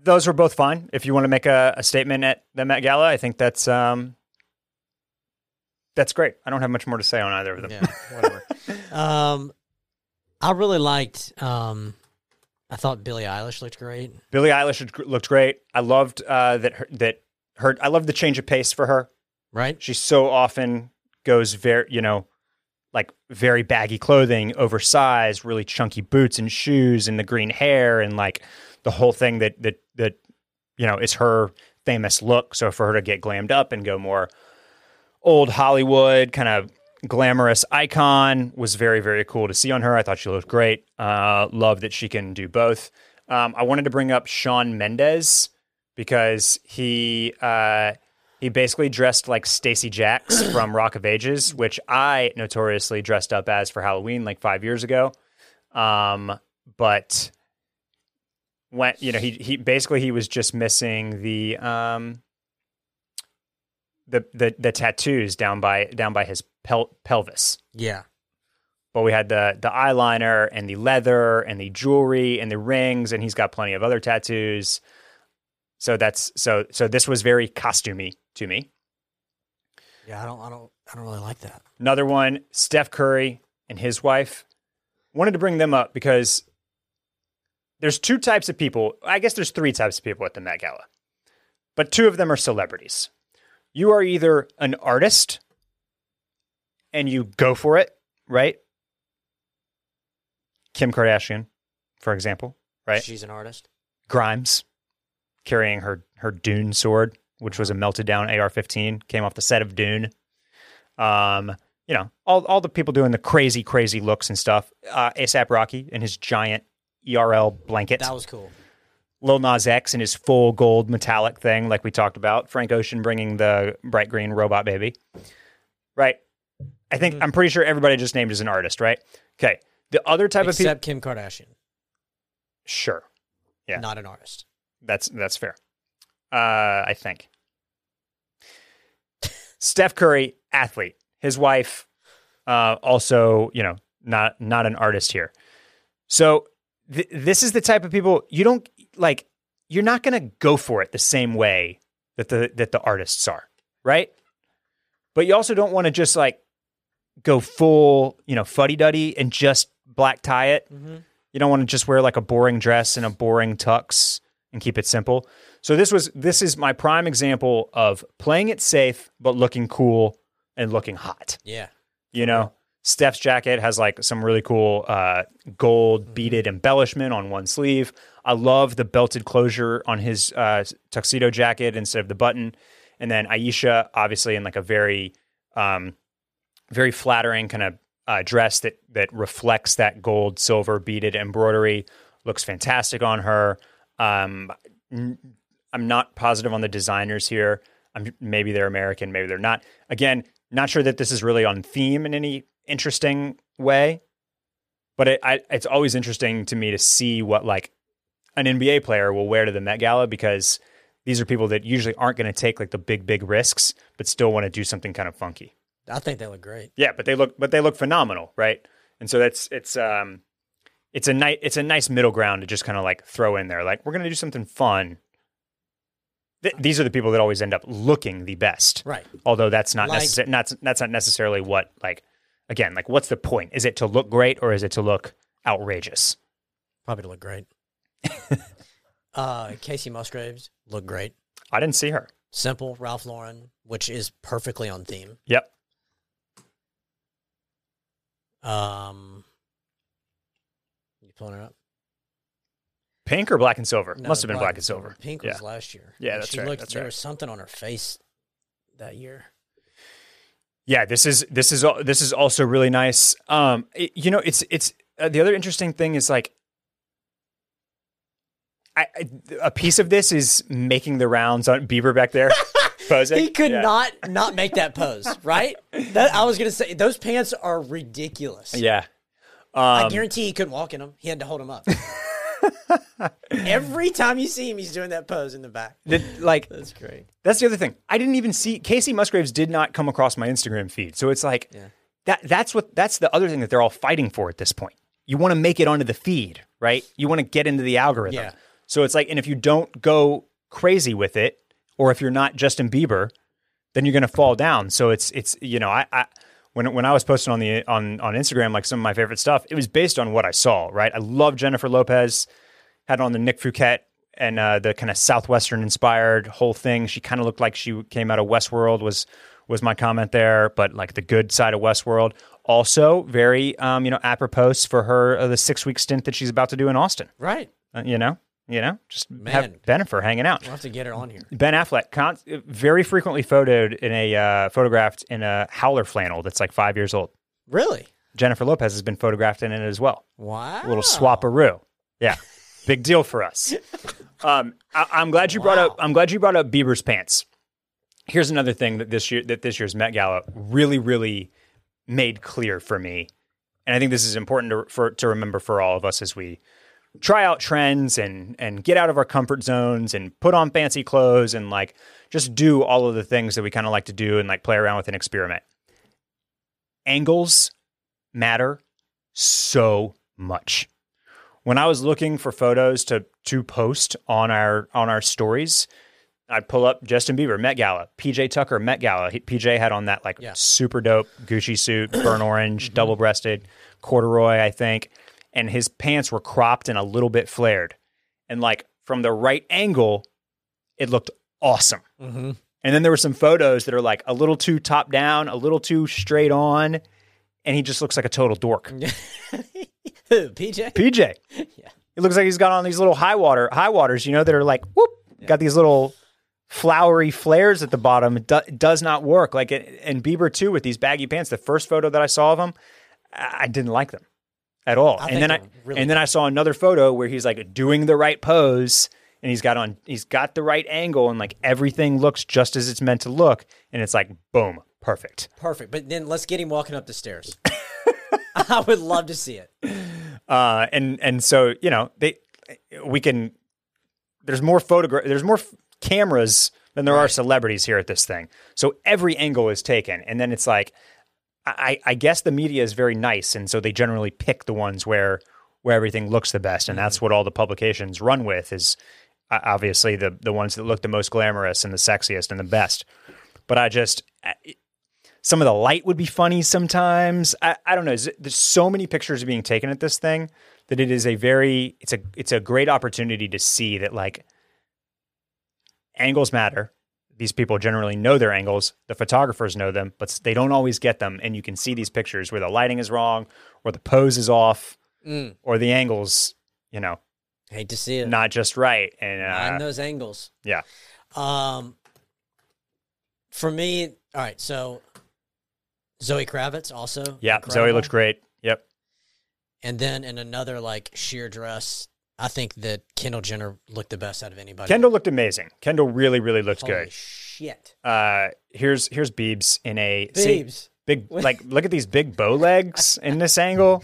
Those were both fine. If you want to make a, a statement at the Met Gala, I think that's um. That's great. I don't have much more to say on either of them. Yeah, whatever. um, I really liked. Um, I thought Billie Eilish looked great. Billie Eilish looked- great. I loved uh, that. Her, that her. I love the change of pace for her. Right? She so often goes very, you know, like very baggy clothing, oversized, really chunky boots and shoes, and the green hair, and like the whole thing that that that you know is her famous look. So for her to get glammed up and go more old Hollywood kind of glamorous icon was very very cool to see on her. I thought she looked great. Uh, love that she can do both. Um, I wanted to bring up Shawn Mendes because he uh, he basically dressed like Stacee Jaxx from Rock of Ages, which I notoriously dressed up as for Halloween like five years ago. Um, but when you know he he basically he was just missing the um the the the tattoos down by down by his pel- pelvis. Yeah. But we had the the eyeliner and the leather and the jewelry and the rings, and he's got plenty of other tattoos. So that's so so this was very costumey to me. Yeah, I don't I don't I don't really like that. Another one, Steph Curry and his wife. Wanted to bring them up because there's two types of people. I guess there's three types of people at the Met Gala, but two of them are celebrities. You are either an artist and you go for it, right? Kim Kardashian, for example, right? She's an artist. Grimes carrying her her Dune sword, which was a melted down AR-15, came off the set of Dune. Um, you know, all all the people doing the crazy, crazy looks and stuff. Uh, ASAP Rocky in his giant ERL blanket. That was cool. Lil Nas X in his full gold metallic thing, like we talked about. Frank Ocean bringing the bright green robot baby. Right. I think I'm pretty sure everybody just named as an artist, right? Okay. The other type of people, Except Kim Kardashian, sure, Yeah. not an artist. that's that's fair. Uh, I think. Steph Curry, athlete. His wife, uh, also, you know, not not an artist here. So th- this is the type of people you don't like. You're not going to go for it the same way that the that the artists are, right? But you also don't want to just like go full, you know, fuddy duddy and just black tie it. You don't want to just wear like a boring dress and a boring tux and keep it simple. So this was this is my prime example of playing it safe but looking cool and looking hot. Yeah. You know, Steph's jacket has like some really cool uh, gold beaded embellishment on one sleeve. I love the belted closure on his uh, tuxedo jacket instead of the button. And then Ayesha, obviously, in like a very, um, very flattering kind of uh, dress that that reflects that gold, silver beaded embroidery. Looks fantastic on her. Um, I'm not positive on the designers here. I'm, maybe they're American, maybe they're not. Again, not sure that this is really on theme in any interesting way, but it, I, it's always interesting to me to see what like an NBA player will wear to the Met Gala because these are people that usually aren't going to take like the big big risks, but still want to do something kind of funky. I think they look great. Yeah, but they look but they look phenomenal, right? And so that's it's um it's a nice it's a nice middle ground to just kind of like throw in there. Like we're gonna do something fun. Th- these are the people that always end up looking the best, Right. Although that's not Like- necessarily not that's not necessarily what like again like what's the point? Is it to look great or is it to look outrageous? Probably to look great. uh, Kacey Musgraves look great. I didn't see her. Simple Ralph Lauren, which is perfectly on theme. Yep. Um, you pulling it up? Pink or black and silver? No, Must have been black, and silver. Pink yeah. was last year. Yeah, that's she right, Looked, that's there right. was something on her face that year. Yeah, this is this is this is also really nice. Um, it- you know, it's it's uh, the other interesting thing is like, I, I a piece of this is making the rounds on Bieber back there posing. He could Yeah. not not make that pose, right? That, I was gonna say those pants are ridiculous. Yeah. I Um, guarantee he couldn't walk in them. He had to hold them up. Every time you see him, he's doing that pose in the back. the- like That's great. that's the other thing. I didn't even see Kacey Musgraves did not come across my Instagram feed. So it's like Yeah. that that's what that's the other thing that they're all fighting for at this point. You want to make it onto the feed, right? You want to get into the algorithm. Yeah. So it's like and if you don't go crazy with it or if you're not Justin Bieber, then you're going to fall down. So it's it's you know, I, I when when I was posting on the on on Instagram like some of my favorite stuff, it was based on what I saw, right? I love Jennifer Lopez, had on the Nick Fouquet and uh, the kind of southwestern inspired whole thing. She kind of looked like she came out of Westworld was was my comment there, but like the good side of Westworld. Also, very um, you know apropos for her uh, the six week stint that she's about to do in Austin. Right. Uh, you know, you know, just Man. have Bennifer hanging out. We'll have to get her on here. Ben Affleck, con- very frequently photoed in a uh, photographed in a howler flannel that's like five years old. Really? Jennifer Lopez has been photographed in it as well. Wow. A little swaparoo. Yeah. Big deal for us. Um, I, I'm glad you brought up. I'm glad you brought up Bieber's pants. Here's another thing that this year that this year's Met Gala really, really made clear for me, and I think this is important to for to remember for all of us as we try out trends and and get out of our comfort zones and put on fancy clothes and like just do all of the things that we kind of like to do and like play around with and experiment. Angles matter so much. When I was looking for photos to to post on our on our stories, I'd pull up Justin Bieber Met Gala, PJ Tucker Met Gala. He, PJ had on that like Yeah. super dope Gucci suit, burnt orange, mm-hmm. double breasted, corduroy, I think, and his pants were cropped and a little bit flared, and like from the right angle, it looked awesome. Mm-hmm. And then there were some photos that are like a little too top down, a little too straight on, and he just looks like a total dork. Who, PJ? PJ. Yeah. It looks like he's got on these little high water high waters, you know, that are like whoop, got these little flowery flares at the bottom. It, do, does not work. Like it, and Bieber too with these baggy pants. The first photo that I saw of him, I, I didn't like them at all. I and then I really and then I saw another photo where he's like doing the right pose and he's got on he's got the right angle and like everything looks just as it's meant to look and it's like boom, perfect. Perfect. But then let's get him walking up the stairs. I would love to see it. uh, and and so you know they we can there's more photograph there's more f- cameras than there are celebrities here at this thing so every angle is taken and then it's like I, I guess the media is very nice and so they generally pick the ones where where everything looks the best and that's mm-hmm. what all the publications run with is obviously the the ones that look the most glamorous and the sexiest and the best but I just some of the light would be funny sometimes. I, I don't know. There's- There's so many pictures being taken at this thing that it is a very it's a it's a great opportunity to see that like angles matter. These people generally know their angles. The photographers know them, but they don't always get them. And you can see these pictures where the lighting is wrong, or the pose is off, Mm. or the angles, you know, Hate to see it. not just right. And uh, those angles. yeah, Um, for me, all right. So Zoe Kravitz also. yeah, Zoe looks great. Yep. And then in another like sheer dress, I think that Kendall Jenner looked the best out of anybody. Kendall looked amazing. Kendall really, really looked Holy good. Shit. Uh, here's here's Beebs in a see, big like look at these big bow legs in this angle.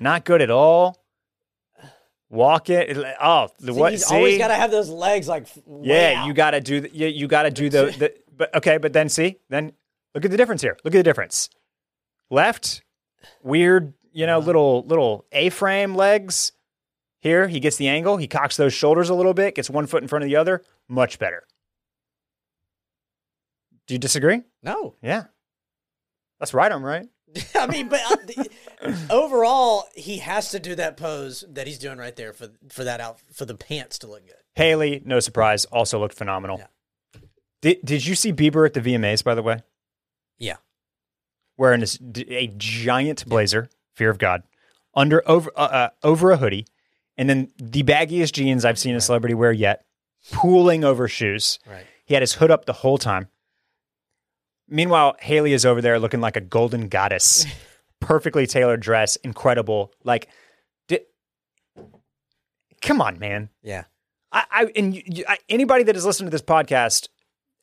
Not good at all. Walk it. Oh, the See, what? he's See, always got to have those legs like. way yeah, out. you got to do. The, you, you got to do the, the. But okay, but then see, then look at the difference here. Look at the difference. Left, weird, you know, little little A-frame legs. Here, he gets the angle. He cocks those shoulders a little bit. Gets one foot in front of the other. Much better. Do you disagree? No, Yeah, that's right. I'm right. I mean, but uh, overall, he has to do that pose that he's doing right there for for that out for the pants to look good. Hailey, no surprise, also looked phenomenal. Yeah. Did Did you see Bieber at the VMAs? By the way, Yeah, wearing this, a giant blazer, fear of God, under over uh, uh, over a hoodie, and then the baggiest jeans I've seen a celebrity wear yet, pooling over shoes. right. He had his hood up the whole time. Meanwhile, Hailey is over there looking like a golden goddess, perfectly tailored dress, incredible. Like, di- come on, man. Yeah, I, I and you, you, I, anybody that has listened to this podcast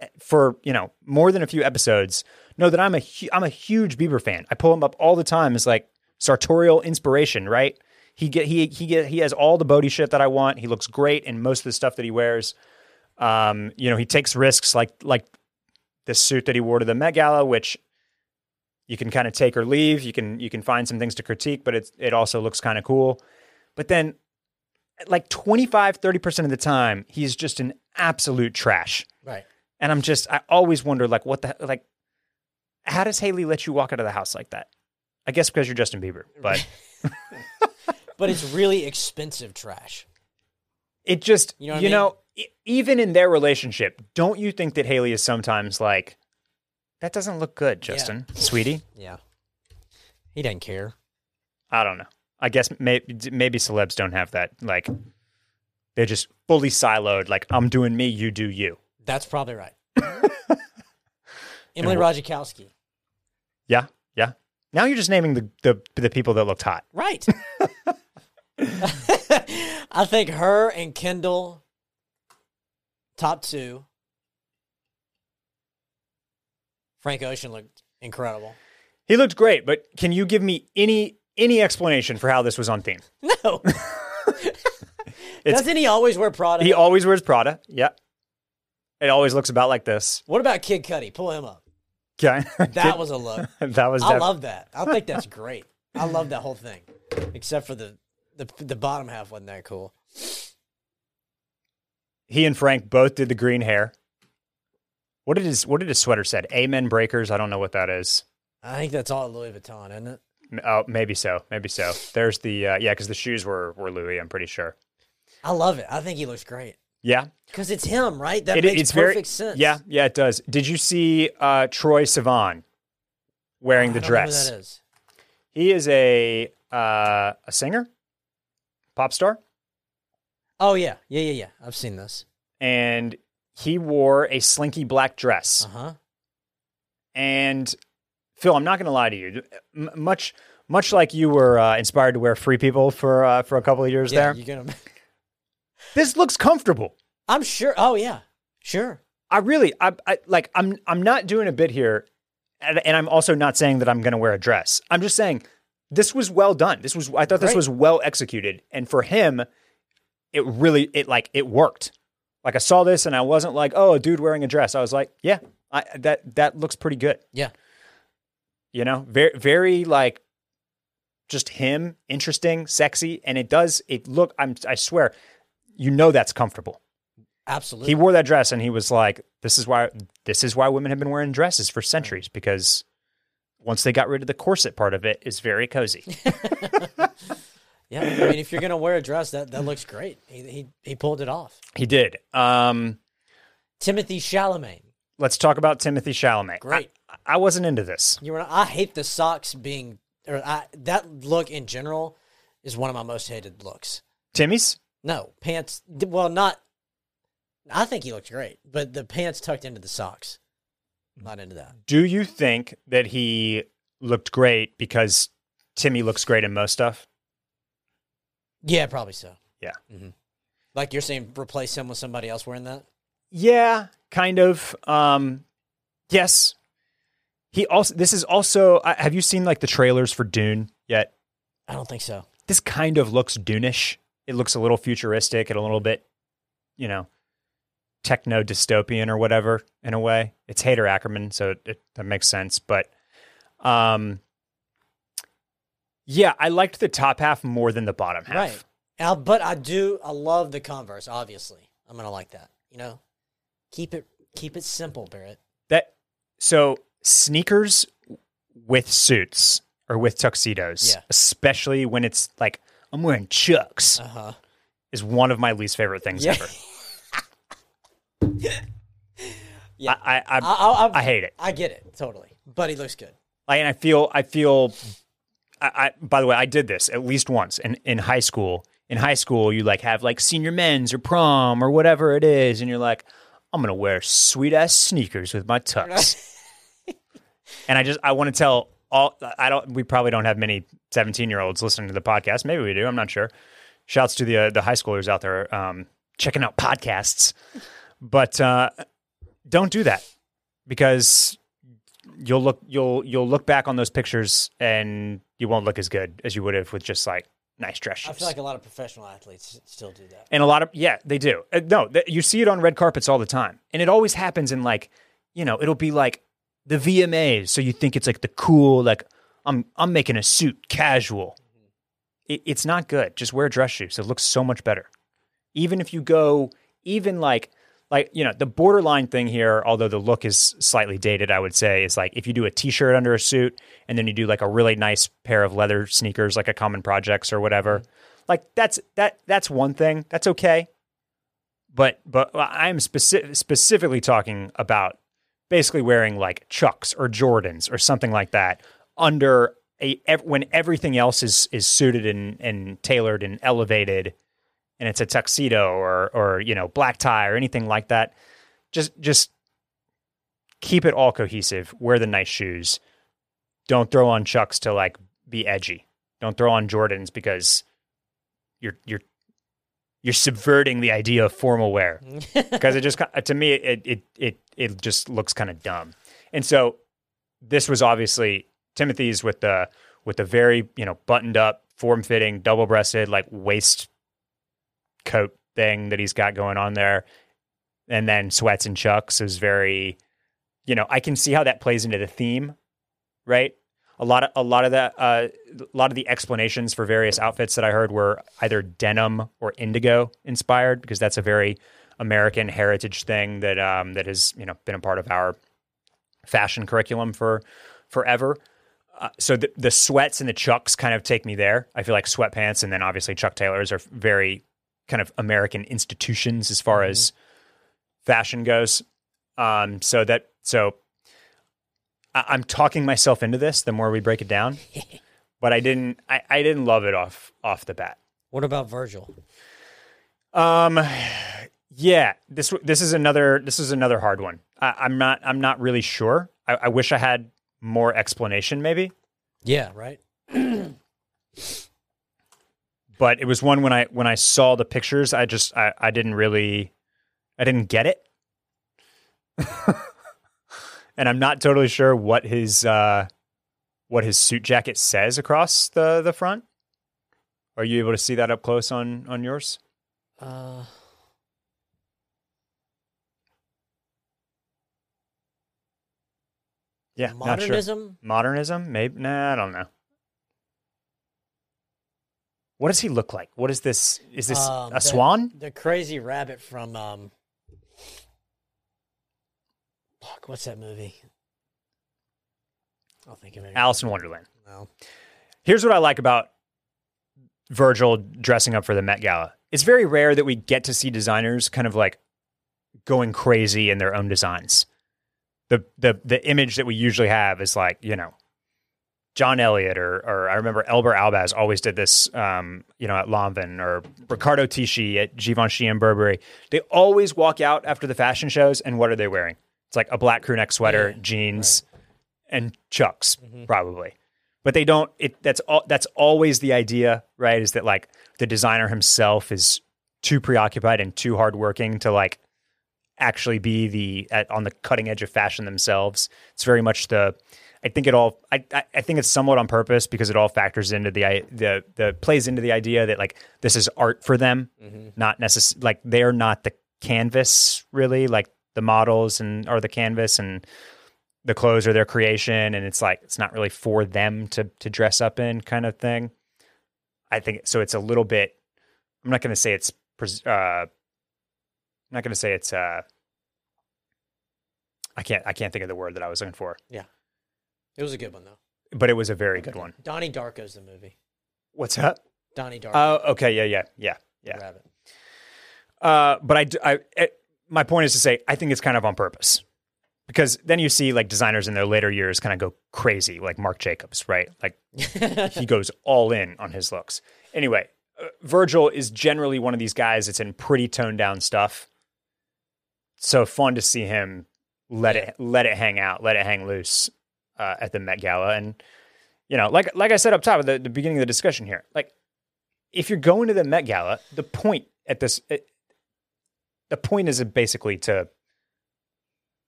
eh, for you know more than a few episodes know that I'm a hu- I'm a huge Bieber fan. I pull him up all the time as like sartorial inspiration. Right? He get he he get he has all the Bode shit that I want. He looks great in most of the stuff that he wears. Um, you know, he takes risks like like this suit that he wore to the Met Gala, which you can kind of take or leave. You can you can find some things to critique, but it's it also looks kind of cool. But then like 25 30% of the time he's just an absolute trash right. and i'm just i always wonder like what the like how does hailey let you walk out of the house like that i guess because you're justin bieber but But it's really expensive trash. it just You you know know, what I mean? e- even in their relationship don't you think that hailey is sometimes like that doesn't look good justin sweetie Yeah, he doesn't care. i don't know i guess maybe maybe celebs don't have that like they're just fully siloed like i'm doing me you do you That's probably right. Emily Ratajkowski. Yeah, yeah. Now you're just naming the the, the people that looked hot. Right. I think her and Kendall, top two. Frank Ocean looked incredible. He looked great, but can you give me any any explanation for how this was on theme? No. Doesn't he always wear Prada? He always wears Prada. Yeah. It always looks about like this. what about Kid Cudi? Pull him up. Okay. That was a look. that was I love that. I think that's great. I love that whole thing, except for the the the bottom half wasn't that cool. he and Frank both did the green hair. What did his what did his sweater said? Amen breakers. I don't know what that is. I think that's all Louis Vuitton, isn't it? Oh, maybe so. Maybe so. There's the uh, yeah, because the shoes were were Louis. I'm pretty sure. I love it. I think he looks great Yeah, because it's him, right? That It- makes it's perfect very sense. yeah, yeah. It does. Did you see uh, Troye Sivan wearing the I don't know who dress? that is. He is a uh, a singer, pop star, Oh yeah, yeah, yeah, yeah. I've seen this. and he wore a slinky black dress. Uh huh. And Phil, I'm not going to lie to you. M- much much like you were uh, inspired to wear Free People for uh, for a couple of years Yeah, there, you're gonna. this looks comfortable. I'm sure. Oh yeah, sure. I really, I, I like, I'm, I'm not doing a bit here, and, and I'm also not saying that I'm going to wear a dress. I'm just saying this was well done. This was, I thought this was well executed, and for him, it really, it like, it worked. Like I saw this, and I wasn't like, oh, a dude wearing a dress. I was like, yeah, I, that that looks pretty good. Yeah. You know, very, very like, just him, interesting, sexy, and it does. It look. I'm. I swear, you know that's comfortable. Absolutely. He wore that dress and he was like, "This is why this is why women have been wearing dresses for centuries because once they got rid of the corset part of it's very cozy." yeah. I mean, if you're gonna wear a dress, that that looks great. He he he pulled it off. he did. Um, Timothée Chalamet. let's talk about Timothée Chalamet. Great. I, I wasn't into this. You were. I hate the socks being or I, that look in general is one of my most hated looks. Timmy's. No pants. Well, not. I think he looked great, but the pants tucked into the socks. Not into that. Do you think that he looked great because Timmy looks great in most stuff? Yeah, probably so. Yeah. hmm Like you're saying, replace him with somebody else wearing that. Yeah, kind of. Um, yes. He also. This is also. I- Have you seen like the trailers for Dune yet? I don't think so. this kind of looks Dune-ish. It looks a little futuristic and a little bit, you know, techno dystopian or whatever in a way. It's Haider Ackermann, so it, it, that makes sense. But, um, yeah, I liked the top half more than the bottom half. Right. But I do. I love the Converse. Obviously, I'm gonna like that. You know, keep it keep it simple, Barrett. That so sneakers with suits or with tuxedos, Yeah. especially when it's like I'm wearing Chucks, Uh huh. is one of my least favorite things Yeah. ever. Yeah. I, I, I I, hate it. I get it totally, but he looks good. Like, and I feel, I feel. I, I by the way, I did this at least once in in high school. In high school, you like have like senior men's or prom or whatever it is, and you're like, I'm gonna wear sweet ass sneakers with my tux. and I just, I want to tell all. I don't. We probably don't have many 17 year olds listening to the podcast. Maybe we do. I'm not sure. Shouts to the uh, the high schoolers out there um, checking out podcasts, but uh, don't do that because you'll look you'll you'll look back on those pictures and you won't look as good as you would have with just like nice dress shoes. I feel like a lot of professional athletes still do that. and a lot of yeah, they do. Uh, no, th- you see it on red carpets all the time, and it always happens in like you know it'll be like the VMAs, so you think it's like the cool like I'm I'm making a suit casual. It, it's not good. Just wear dress shoes. It looks so much better. Even if you go even like like you know the borderline thing here although the look is slightly dated i would say is like if you do a t-shirt under a suit and then you do like a really nice pair of leather sneakers like a common projects or whatever like that's that that's one thing. That's okay. But but uh, i'm speci- specifically talking about basically wearing like chucks or jordans or something like that under a when everything else is is suited and and tailored and elevated and it's a tuxedo or or you know black tie or anything like that just just keep it all cohesive wear the nice shoes. Don't throw on chucks to like be edgy. Don't throw on jordans because you're you're you're subverting the idea of formal wear. Because it just to me it it it it just looks kind of dumb. And so this was obviously Timothée's with the with the very you know buttoned up, form fitting, double breasted like waist coat thing that he's got going on there, and then sweats and chucks is very, you know, I can see how that plays into the theme, right? A lot of a lot of that uh, a lot of the explanations for various outfits that I heard were either denim or indigo inspired because that's a very American heritage thing that um, that has you know been a part of our fashion curriculum for forever. Uh, so the, the sweats and the chucks kind of take me there. I feel like sweatpants and then obviously Chuck Taylors are very kind of American institutions as far mm-hmm. as fashion goes. Um, so that so I, am talking myself into this. The more we break it down, but I didn't. I, I didn't love it off off the bat. What about Virgil? Um, yeah this this is another this is another hard one. I, am not I'm not really sure. I, I wish I had more explanation, maybe. Yeah. Right. but it was one when I when I saw the pictures, I just I, I didn't really I didn't get it. and I'm not totally sure what his uh what his suit jacket says across the the front. Are you able to see that up close on on yours? Uh Yeah, modernism. Sure. Modernism, maybe. Nah, I don't know. What does he look like? What is this? Is this um, a the, swan? The crazy rabbit from um. Fuck, what's that movie? I'll think of it. Alice in Wonderland. No. Here's what I like about Virgil dressing up for the Met Gala. It's very rare that we get to see designers kind of like going crazy in their own designs. The the the image that we usually have is like, you know, John Elliott or or I remember Alber Elbaz always did this, um, you know, at Lanvin or Riccardo Tisci at Givenchy and Burberry. They always walk out after the fashion shows, and what are they wearing? It's like a black crewneck sweater, yeah, jeans, right. and chucks, mm-hmm. probably. But they don't. It that's all. That's always the idea, right? Is that like the designer himself is too preoccupied and too hardworking to like actually be the at, on the cutting edge of fashion themselves. It's very much the I think it all. I, I think it's somewhat on purpose because it all factors into the the the plays into the idea that like this is art for them, mm-hmm. not necessarily like they're not the canvas really. Like the models and are the canvas and the clothes are their creation, and it's like it's not really for them to to dress up in kind of thing. I think so. It's a little bit. I'm not going to say it's. Uh, I'm not going to say it's. Uh, I can't. I can't think of the word that I was looking for. Yeah. It was a good one though. But it was a very good one. Donnie Darko's the movie. What's that? Donnie Darko. Oh, okay, yeah, yeah, yeah, yeah. Rabbit. Uh, but I, I, it, my point is to say, I think it's kind of on purpose because then you see like designers in their later years kind of go crazy, like Marc Jacobs, right? Like he goes all in on his looks. Anyway, uh, Virgil is generally one of these guys that's in pretty toned down stuff. So fun to see him let it let it hang out, let it hang loose uh, at the Met Gala. And you know, like like I said up top at the, the, beginning of the discussion here, like if you're going to the Met Gala, the point at this, it, the point is basically to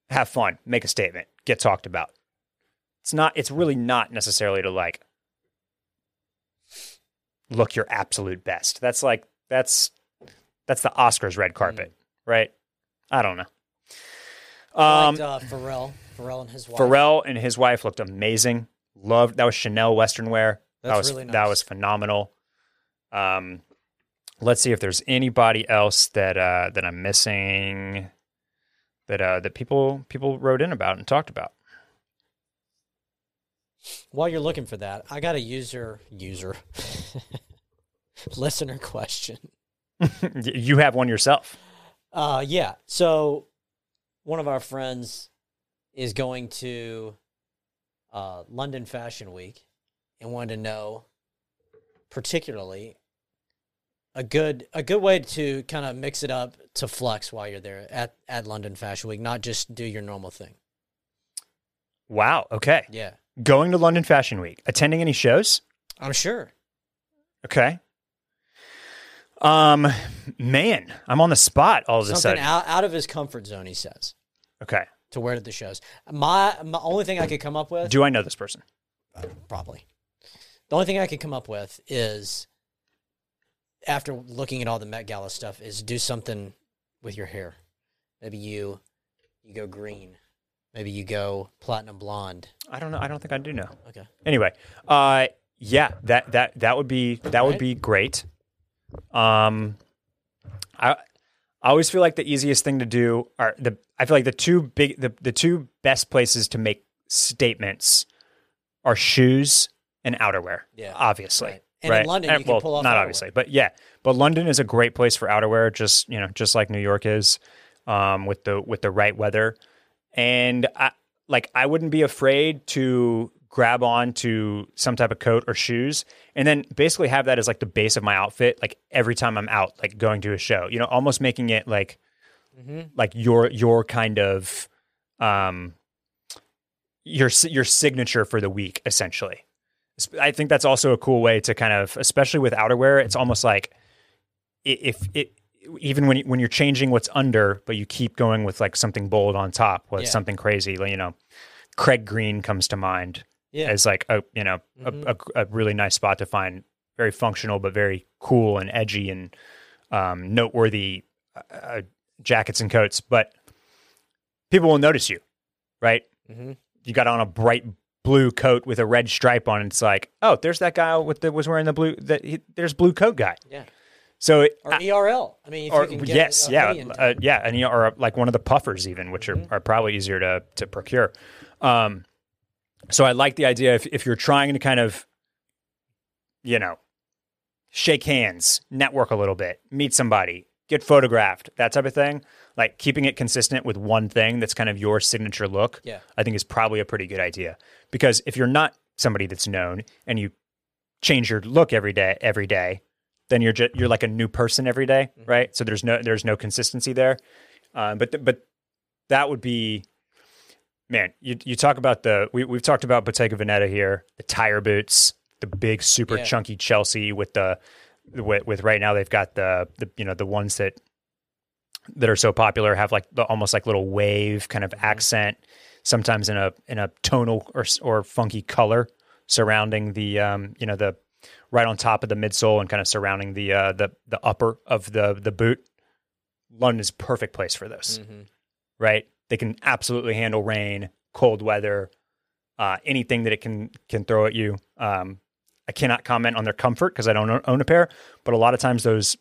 have fun, make a statement, get talked about. It's not. It's really not necessarily to like look your absolute best. That's like that's that's the Oscars red carpet, mm. right? I don't know. Um, liked, uh, Pharrell. Pharrell and his wife. Pharrell and his wife looked amazing. Loved that was Chanel Western wear. That's that was really nice. that was phenomenal. Um, let's see if there's anybody else that uh, that I'm missing that uh, that people people wrote in about and talked about. While you're looking for that, I got a user user listener question. you have one yourself. Uh yeah. So one of our friends is going to uh, London Fashion Week and wanted to know, particularly, a good a good way to kind of mix it up to flex while you're there at at London Fashion Week, not just do your normal thing. Wow. Okay. Yeah. Going to London Fashion Week, attending any shows? I'm sure. Okay. Um, man, I'm on the spot all of a Something sudden. out, out of his comfort zone, he says, Okay. To wear to the shows. My, my only thing I could come up with, Do I know this person? probably, the only thing I could come up with is, after looking at all the Met Gala stuff, is do something with your hair. Maybe you, you go green. Maybe you go platinum blonde. I don't know. I don't think I do know. Okay. Anyway, uh, yeah, that that that would be that would be great. Um, I I always feel like the easiest thing to do are the I feel like the two big the the two best places to make statements are shoes and outerwear. Yeah. obviously. Right. And in London, you can well, pull off not outerwear. obviously, but yeah, but London is a great place for outerwear. Just you know, just like New York is, um, with the with the right weather, and I like I wouldn't be afraid to grab on to some type of coat or shoes, and then basically have that as like the base of my outfit, like every time I'm out, like going to a show. You know, almost making it like Mm-hmm. like your your kind of um your your signature for the week essentially i think that's also a cool way to kind of especially with outerwear it's almost like if it even when you, when you're changing what's under but you keep going with like something bold on top with Yeah. something crazy like, you know craig green comes to mind Yeah. as like a you know Mhm. a, a, a really nice spot to find very functional but very cool and edgy and um, noteworthy uh, jackets and coats but people will notice you right Mm-hmm. you got on a bright blue coat with a red stripe on it it's like oh there's that guy with the was wearing the blue that he, there's blue coat guy Yeah. so it, Or ERL. I mean, or you can get yes, yeah, uh, yeah, and or like one of the puffers even, which are, are probably easier to to procure. Um, so I like the idea if if you're trying to kind of, you know, shake hands, network a little bit, meet somebody, get photographed, that type of thing. Like keeping it consistent with one thing that's kind of your signature look. Yeah. I think is probably a pretty good idea because if you're not somebody that's known and you change your look every day, every day, then you're just you're like a new person every day, Mm-hmm. right? So there's no there's no consistency there. Um, but th- but that would be, man. You you talk about the we we've talked about Bottega Veneta here, the tire boots, the big super Yeah. chunky Chelsea with the with, with right now they've got the the you know the ones that that are so popular have like the almost like little wave kind Mm-hmm. of accent, sometimes in a in a tonal or or funky color surrounding the um you know the right on top of the midsole and kind of surrounding the uh the the upper of the the boot. London is perfect place for those, Mhm. right? They can absolutely handle rain, cold weather, uh, anything that it can can throw at you. Um, I cannot comment on their comfort because I don't own- a pair, but a lot of times those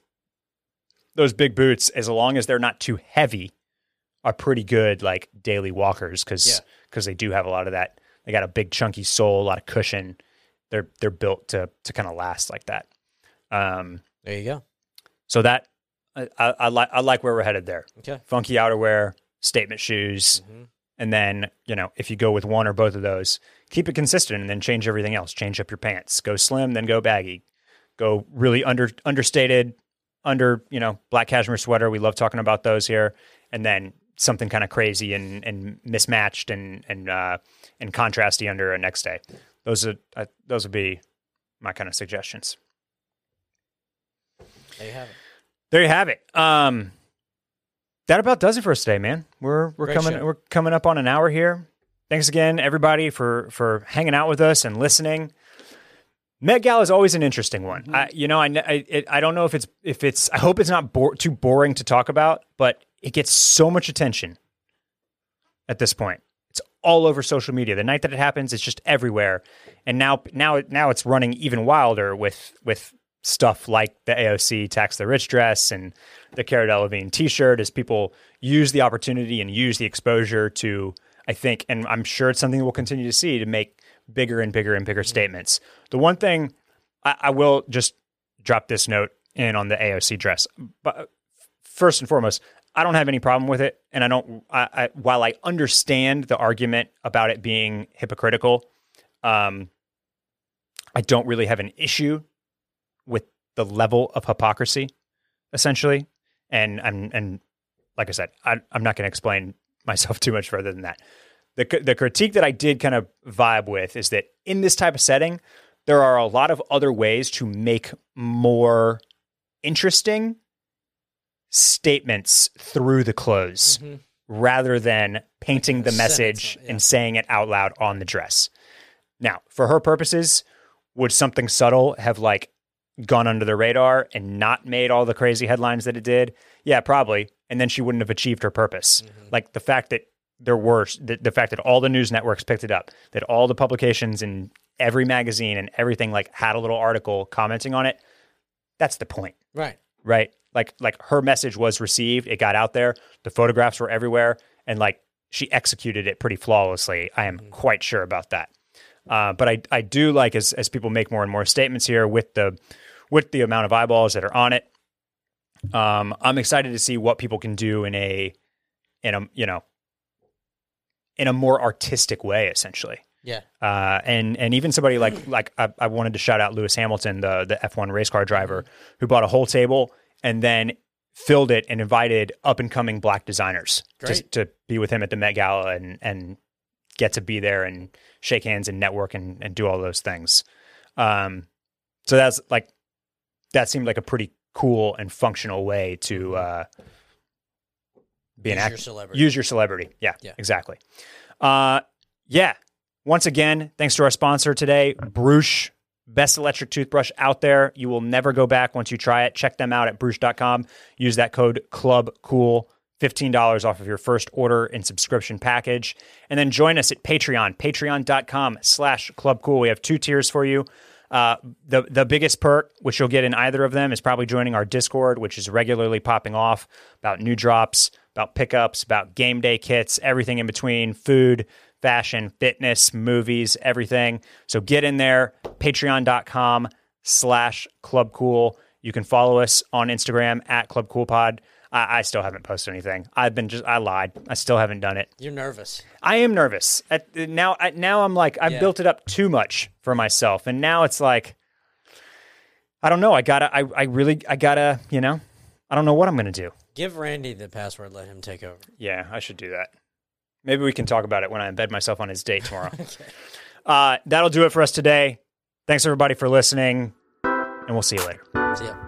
those big boots, as long as they're not too heavy, are pretty good like daily walkers because Yeah. they do have a lot of that. They got a big chunky sole, a lot of cushion. They're they're built to to kind of last like that. Um, There you go. so that I, I, I like I like where we're headed there. Okay. Funky outerwear, statement shoes, Mhm. and then you know if you go with one or both of those, keep it consistent, and then change everything else. Change up your pants. Go slim, then go baggy. Go really under understated, under you know black cashmere sweater. We love talking about those here, and then something kind of crazy and and mismatched and and uh, and contrasty under a next day. Those are uh, those would be my kind of suggestions. There you have it. There you have it. Um, that about does it for us today, man. We're we're Great coming show. we're coming up on an hour here. Thanks again, everybody, for for hanging out with us and listening. Met Gala is always an interesting one. Mm-hmm. I, you know, I I, it, I don't know if it's if it's. I hope it's not bore, too boring to talk about, but it gets so much attention at this point. It's all over social media. The night that it happens, it's just everywhere. And now, now, now it's running even wilder with with stuff like the AOC tax the rich dress and the Cara Delevingne T-shirt as people use the opportunity and use the exposure to. I think, and I'm sure it's something we'll continue to see to make bigger and bigger and bigger statements. The one thing I, I will just drop this note in on the AOC dress, but first and foremost, I don't have any problem with it, and I don't. I, I, while I understand the argument about it being hypocritical, um, I don't really have an issue with the level of hypocrisy, essentially. And I'm and like I said, I, I'm not going to explain myself too much further than that. The the critique that I did kind of vibe with is that in this type of setting, there are a lot of other ways to make more interesting statements through the clothes Mhm. rather than painting the message yeah. and saying it out loud on the dress. Now, for her purposes, would something subtle have like gone under the radar and not made all the crazy headlines that it did? Yeah, probably. And then she wouldn't have achieved her purpose. Mm-hmm. Like the fact that there were the, the fact that all the news networks picked it up, that all the publications and every magazine and everything like had a little article commenting on it. That's the point Right. right? Like like her message was received, it got out there, the photographs were everywhere, and like she executed it pretty flawlessly. I am quite sure about that. Uh, but I I do like as as people make more and more statements here with the with the amount of eyeballs that are on it. Um, I'm excited to see what people can do in a in a you know in a more artistic way, essentially. Yeah. Uh, and and even somebody like like I, I wanted to shout out Lewis Hamilton, the the F1 race car driver, who bought a whole table and then filled it and invited up and coming black designers to, to be with him at the Met Gala and and get to be there and shake hands and network and, and do all those things. Um, so that's like that seemed like a pretty cool and functional way to uh, be an Use act- your celebrity. Use your celebrity. Yeah, Yeah. exactly. Uh, yeah. Once again, thanks to our sponsor today, Bruush, best electric toothbrush out there. You will never go back once you try it. Check them out at bruush.com. Use that code CLUBCOOL. $15 off of your first order and subscription package. And then join us at Patreon, patreon.com slash clubcool. We have two tiers for you. Uh, the the biggest perk, which you'll get in either of them, is probably joining our Discord, which is regularly popping off about new drops, about pickups, about game day kits, everything in between, food, fashion, fitness, movies, everything. So get in there, patreon.com slash clubcool. You can follow us on Instagram at clubcoolpod. I, I still haven't posted anything. I've been just I lied. I still haven't done it. You're nervous. I am nervous. At, now, I, now I'm like I've Yeah. built it up too much for myself, and now it's like I don't know. I gotta. I, I really. I gotta. You know. I don't know what I'm gonna do. Give Randy the password. Let him take over. Yeah, I should do that. Maybe we can talk about it when I embed myself on his date tomorrow. uh, that'll do it for us today. Thanks everybody for listening, and we'll see you later. See ya.